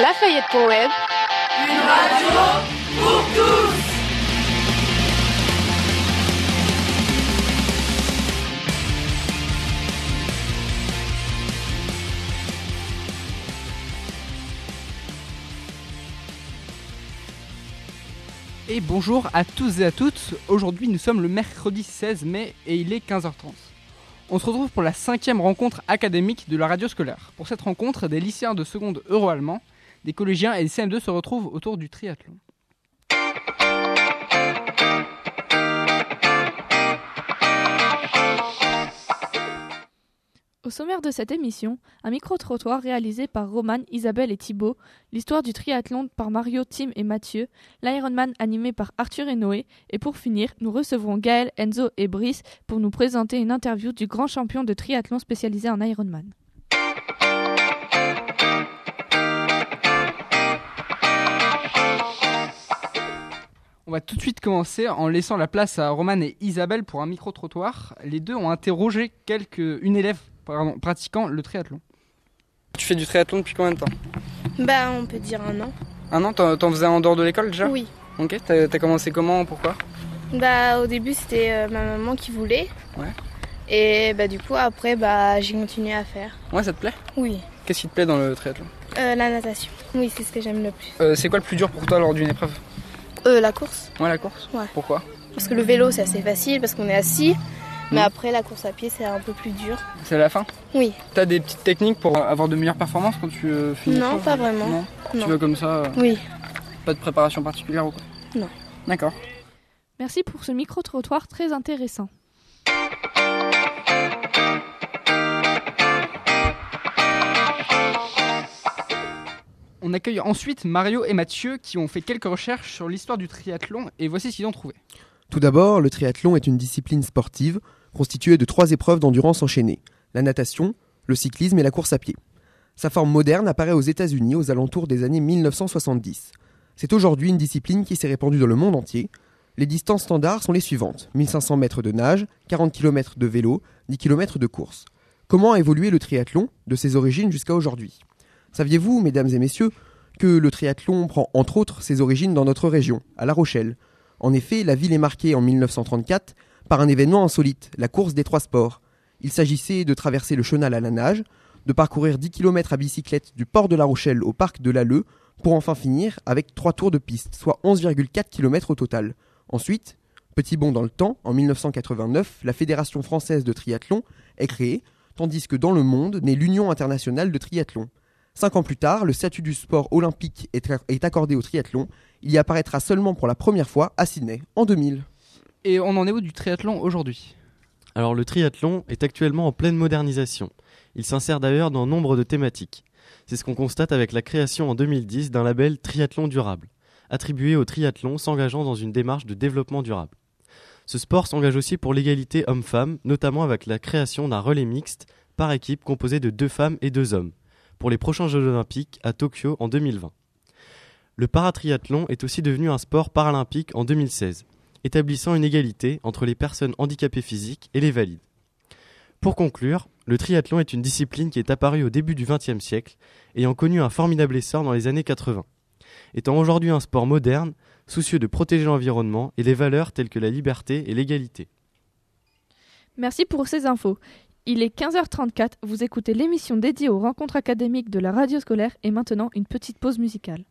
Lafayette.web. Une radio pour tous Et bonjour à tous et à toutes. Aujourd'hui, nous sommes le mercredi 16 mai et il est 15h30. On se retrouve pour la cinquième rencontre académique de la radio scolaire. Pour cette rencontre, des lycéens de seconde euro-allemand, des collégiens et des CM2 se retrouvent autour du triathlon. Au sommaire de cette émission, un micro-trottoir réalisé par Romane, Isabelle et Thibault, l'histoire du triathlon par Mario, Tim et Mathieu, l'Ironman animé par Arthur et Noé, et pour finir, nous recevrons Gaël, Enzo et Brice pour nous présenter une interview du grand champion de triathlon spécialisé en Ironman. On va tout de suite commencer en laissant la place à Roman et Isabelle pour un micro-trottoir. Les deux ont interrogé quelques, une élève pardon, pratiquant le triathlon. Tu fais du triathlon depuis combien de temps? Bah, on peut dire un an. Un an T'en t'en faisais en dehors de l'école déjà? Oui. Ok, t'as t'as commencé comment Pourquoi? Bah, au début, c'était euh, ma maman qui voulait. Ouais. Et bah, du coup, après, bah, j'ai continué à faire. Ouais, ça te plaît? Oui. Qu'est-ce qui te plaît dans le triathlon? Euh, la natation. Oui, c'est ce que j'aime le plus. Euh, C'est quoi le plus dur pour toi lors d'une épreuve? Euh, la course. Ouais, la course Ouais. Pourquoi? Parce que le vélo, c'est assez facile parce qu'on est assis. Mais Mhm. après, la course à pied, c'est un peu plus dur. C'est la fin? Oui. T'as des petites techniques pour avoir de meilleures performances quand tu euh, finis Non, pas vraiment. Non, Tu vas comme ça, euh, Oui. pas de préparation particulière ou quoi? Non. D'accord. Merci pour ce micro-trottoir très intéressant. On accueille ensuite Mario et Mathieu qui ont fait quelques recherches sur l'histoire du triathlon et voici ce qu'ils ont trouvé. Tout d'abord, le triathlon est une discipline sportive constituée de trois épreuves d'endurance enchaînées la natation, le cyclisme et la course à pied. Sa forme moderne apparaît aux États-Unis aux alentours des années 1970. C'est aujourd'hui une discipline qui s'est répandue dans le monde entier. Les distances standards sont les suivantes 1500 mètres de nage, 40 km de vélo, 10 km de course. Comment a évolué le triathlon de ses origines jusqu'à aujourd'hui? Saviez-vous, mesdames et messieurs, que le triathlon prend entre autres ses origines dans notre région, à La Rochelle? En effet, la ville est marquée en 1934 par un événement insolite, la course des trois sports. Il s'agissait de traverser le chenal à la nage, de parcourir 10 km à bicyclette du port de La Rochelle au parc de l'Alleux, pour enfin finir avec trois tours de piste, soit 11,4 km au total. Ensuite, petit bond dans le temps, en 1989, la Fédération française de triathlon est créée, tandis que dans le monde naît l'Union internationale de triathlon. Cinq ans plus tard, le statut du sport olympique est, est accordé au triathlon. Il y apparaîtra seulement pour la première fois à Sydney, en 2000. Et on en est où du triathlon aujourd'hui? Alors le triathlon est actuellement en pleine modernisation. Il s'insère d'ailleurs dans nombre de thématiques. C'est ce qu'on constate avec la création en 2010 d'un label Triathlon durable, attribué aux triathlons s'engageant dans une démarche de développement durable. Ce sport s'engage aussi pour l'égalité homme-femme, notamment avec la création d'un relais mixte par équipe composé de deux femmes et deux hommes, pour les prochains Jeux olympiques à Tokyo en 2020. Le paratriathlon est aussi devenu un sport paralympique en 2016, établissant une égalité entre les personnes handicapées physiques et les valides. Pour conclure, le triathlon est une discipline qui est apparue au début du XXe siècle, ayant connu un formidable essor dans les années 80. Étant aujourd'hui un sport moderne, soucieux de protéger l'environnement et les valeurs telles que la liberté et l'égalité. Merci pour ces infos. Il est 15h34, vous écoutez l'émission dédiée aux rencontres académiques de la radio scolaire et maintenant une petite pause musicale.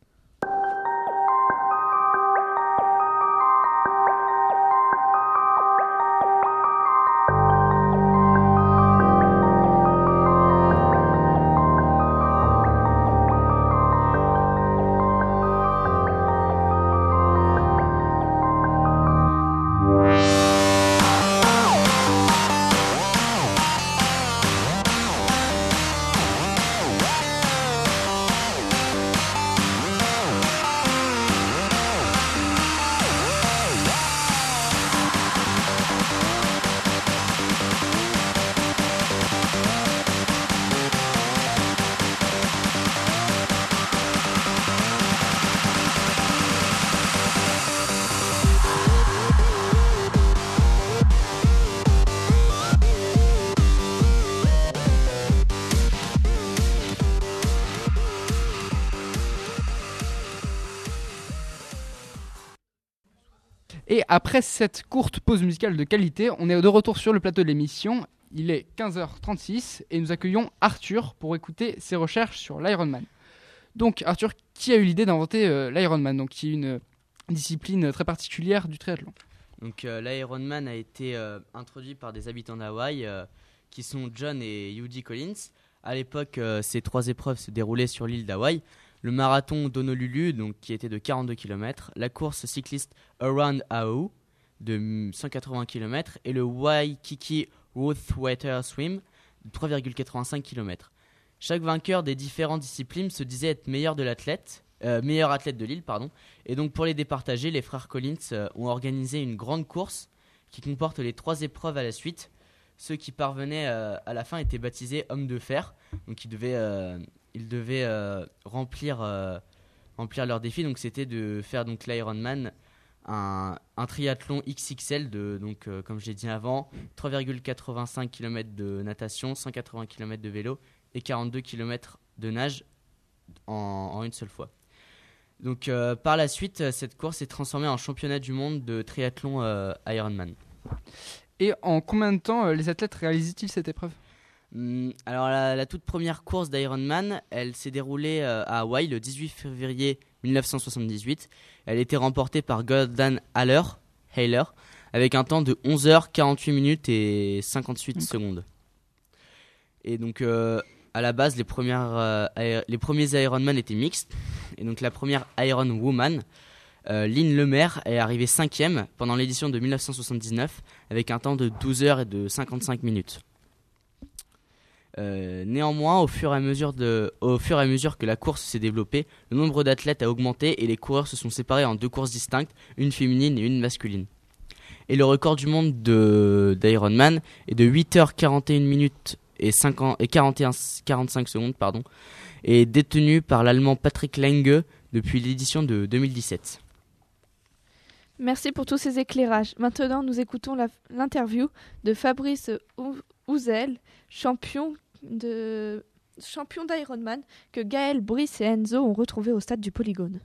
Et après cette courte pause musicale de qualité, on est de retour sur le plateau de l'émission. Il est 15h36 et nous accueillons Arthur pour écouter ses recherches sur l'Ironman. Donc Arthur, qui a eu l'idée d'inventer euh, l'Ironman, donc qui est une discipline très particulière du triathlon Donc euh, l'Ironman a été euh, introduit par des habitants d'Hawaï euh, qui sont John et Yuji Collins. À l'époque, euh, ces trois épreuves se déroulaient sur l'île d'Hawaï. Le marathon d'Honolulu, donc qui était de 42 km, la course cycliste Around Oahu de mm, 180 km et le Waikiki Water Swim de 3,85 km. Chaque vainqueur des différentes disciplines se disait être meilleur de l'athlète, euh, meilleur athlète de l'île, pardon. Et donc pour les départager, les frères Collins euh, ont organisé une grande course qui comporte les trois épreuves à la suite. Ceux qui parvenaient euh, à la fin étaient baptisés hommes de fer. Donc ils devaient, ils devaient euh, remplir, euh, remplir leur défi. Donc c'était de faire donc l'Ironman, un, un triathlon XXL de donc euh, comme je l'ai dit avant, 3,85 km de natation, 180 km de vélo et 42 km de nage en, une seule fois. Donc par la suite, cette course est transformée en championnat du monde de triathlon Ironman. Et en combien de temps les athlètes réalisent-ils cette épreuve? Alors la, la toute première course d'Ironman, elle s'est déroulée euh, à Hawaï le 18 février 1978. Elle a été remportée par Gordon Haller, Haller avec un temps de 11h48 minutes et 58 secondes. Et donc euh, à la base, les, premières, euh, les premiers Ironman étaient mixtes. Et donc la première Iron Woman, euh, Lynn Lemaire, est arrivée cinquième pendant l'édition de 1979 avec un temps de 12h et de 55 minutes. Euh, néanmoins, au fur, et à mesure de, au fur et à mesure que la course s'est développée, le nombre d'athlètes a augmenté et les coureurs se sont séparés en deux courses distinctes, une féminine et une masculine. Et le record du monde de d'Ironman est de 8h41 minutes et, 50 et 41, 45 secondes pardon, et détenu par l'allemand Patrick Lange depuis l'édition de 2017. Merci pour tous ces éclairages. Maintenant, nous écoutons l'interview de Fabrice Ou- Ouzel, champion de champion d'Ironman que Gaël, Brice et Enzo ont retrouvé au stade du Polygone.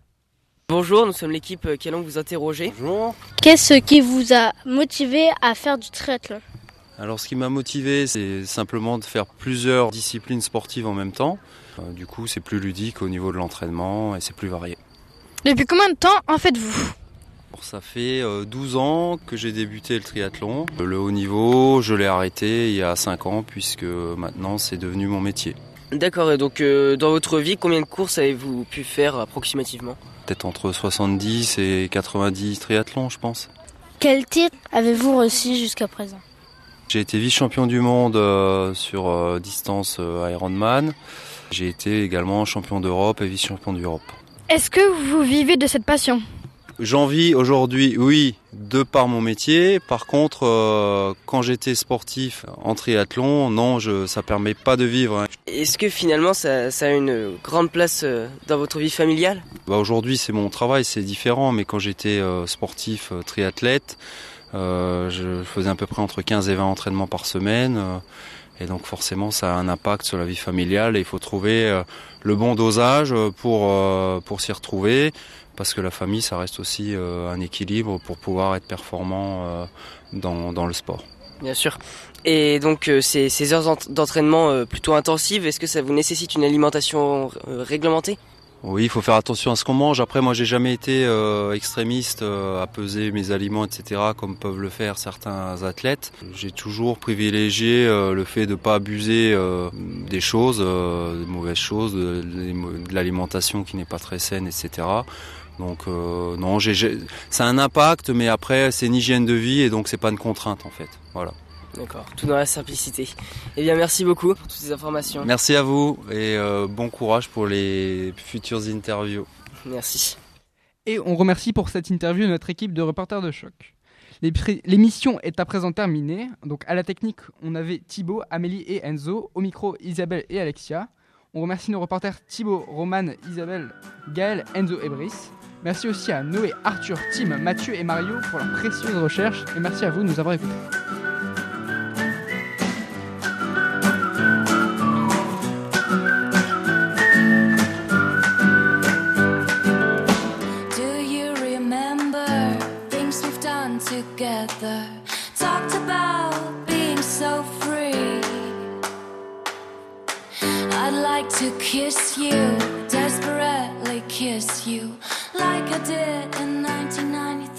Bonjour, nous sommes l'équipe euh, qui allons vous interroger. Bonjour. Qu'est-ce qui vous a motivé à faire du triathlon Alors ce qui m'a motivé, c'est simplement de faire plusieurs disciplines sportives en même temps. Euh, du coup, c'est plus ludique au niveau de l'entraînement et c'est plus varié. Depuis combien de temps en faites-vous? Ça fait euh, 12 ans que j'ai débuté le triathlon. Le haut niveau, je l'ai arrêté il y a 5 ans puisque maintenant c'est devenu mon métier. D'accord, et donc euh, dans votre vie, combien de courses avez-vous pu faire approximativement? Peut-être entre 70 et 90 triathlons, je pense. Quel titre avez-vous reçu jusqu'à présent? J'ai été vice-champion du monde euh, sur euh, distance euh, Ironman. J'ai été également champion d'Europe et vice-champion d'Europe. Est-ce que vous vivez de cette passion? J'en vis aujourd'hui, oui, de par mon métier. Par contre, euh, quand j'étais sportif en triathlon, non, je, ça permet pas de vivre. hein. Est-ce que finalement ça, ça a une grande place euh, dans votre vie familiale? Bah, aujourd'hui, c'est mon travail, c'est différent. Mais quand j'étais euh, sportif, triathlète, je faisais à peu près entre 15 et 20 entraînements par semaine. et donc forcément, ça a un impact sur la vie familiale. Et il faut trouver le bon dosage pour, pour s'y retrouver. Parce que la famille, ça reste aussi euh, un équilibre pour pouvoir être performant euh, dans, dans le sport. Bien sûr. Et donc euh, ces, ces heures d'ent- d'entraînement euh, plutôt intensives, est-ce que ça vous nécessite une alimentation euh, réglementée? Oui, il faut faire attention à ce qu'on mange. Après, moi, j'ai jamais été euh, extrémiste euh, à peser mes aliments, etc., comme peuvent le faire certains athlètes. J'ai toujours privilégié euh, le fait de pas abuser euh, des choses, euh, de mauvaises choses, de, de l'alimentation qui n'est pas très saine, etc. Donc euh, non, j'ai, j'ai- ça a un impact, mais après, c'est une hygiène de vie et donc c'est pas une contrainte en fait. Voilà. D'accord, tout dans la simplicité. Eh bien merci beaucoup pour toutes ces informations. Merci à vous et euh, bon courage pour les futures interviews. Merci. Et on remercie pour cette interview notre équipe de reporters de choc. L'émission est à présent terminée. Donc à la technique, on avait Thibaut, Amélie et Enzo. Au micro, Isabelle et Alexia. On remercie nos reporters Thibaut, Roman, Isabelle, Gaël, Enzo et Brice. Merci aussi à Noé, Arthur, Tim, Mathieu et Mario pour leurs précieuses recherches et merci à vous de nous avoir écoutés. kiss you, desperately kiss you. like I did in 1993.